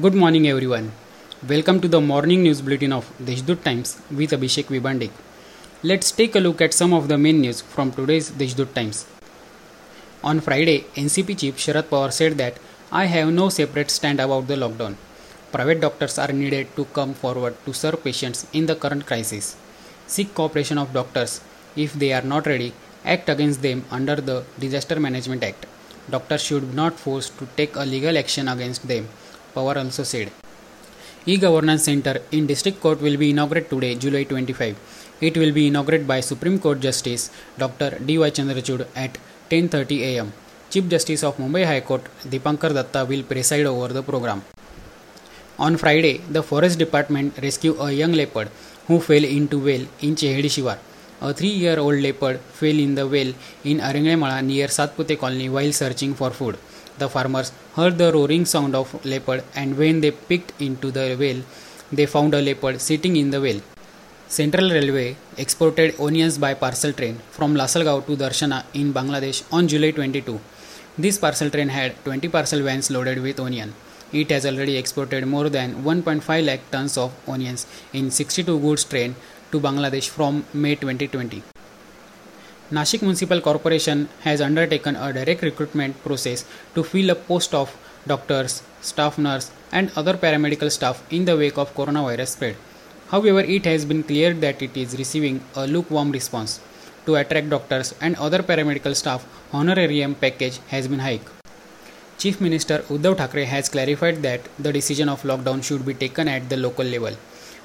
Good morning, everyone. Welcome to the morning news bulletin of Deshdoot Times with Abhishek Vibandik. Let's take a look at some of the main news from today's Deshdoot Times. On Friday, NCP chief Sharad Pawar said that I have no separate stand about the lockdown. Private doctors are needed to come forward to serve patients in the current crisis. Seek cooperation of doctors. If they are not ready, act against them under the Disaster Management Act. Doctors should not be forced to take a legal action against them Pawar also said. E-Governance Center in District Court will be inaugurated today, July 25. It will be inaugurated by Supreme Court Justice Dr. D.Y. Chandrachud at 10:30 a.m. Chief Justice of Mumbai High Court Dipankar Datta will preside over the program. On Friday, the Forest Department rescued a young leopard who fell into well in Chehedi Shivar. A three-year-old leopard fell in the well in Arangemala near Satpute colony while searching for food. The farmers heard the roaring sound of leopard and when they peeked into the well, they found a leopard sitting in the well. Central Railway exported onions by parcel train from Lasalgaon to Darshana in Bangladesh on July 22. This parcel train had 20 parcel vans loaded with onion. It has already exported more than 1.5 lakh tons of onions in 62 goods train to Bangladesh from May 2020. Nashik Municipal Corporation has undertaken a direct recruitment process to fill a post of doctors, staff nurse, and other paramedical staff in the wake of coronavirus spread. However, it has been clear that it is receiving a lukewarm response. To attract doctors and other paramedical staff, honorarium package has been hiked. Chief Minister Uddhav Thackeray has clarified that the decision of lockdown should be taken at the local level.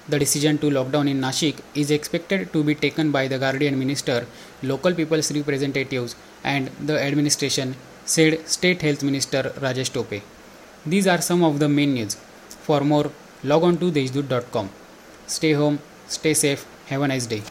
The decision to lock down in Nashik is expected to be taken by the Guardian Minister, local people's representatives, and the administration, said State Health Minister Rajesh Tope. These are some of the main news. For more, log on to deshdoot.com. Stay home, stay safe, have a nice day.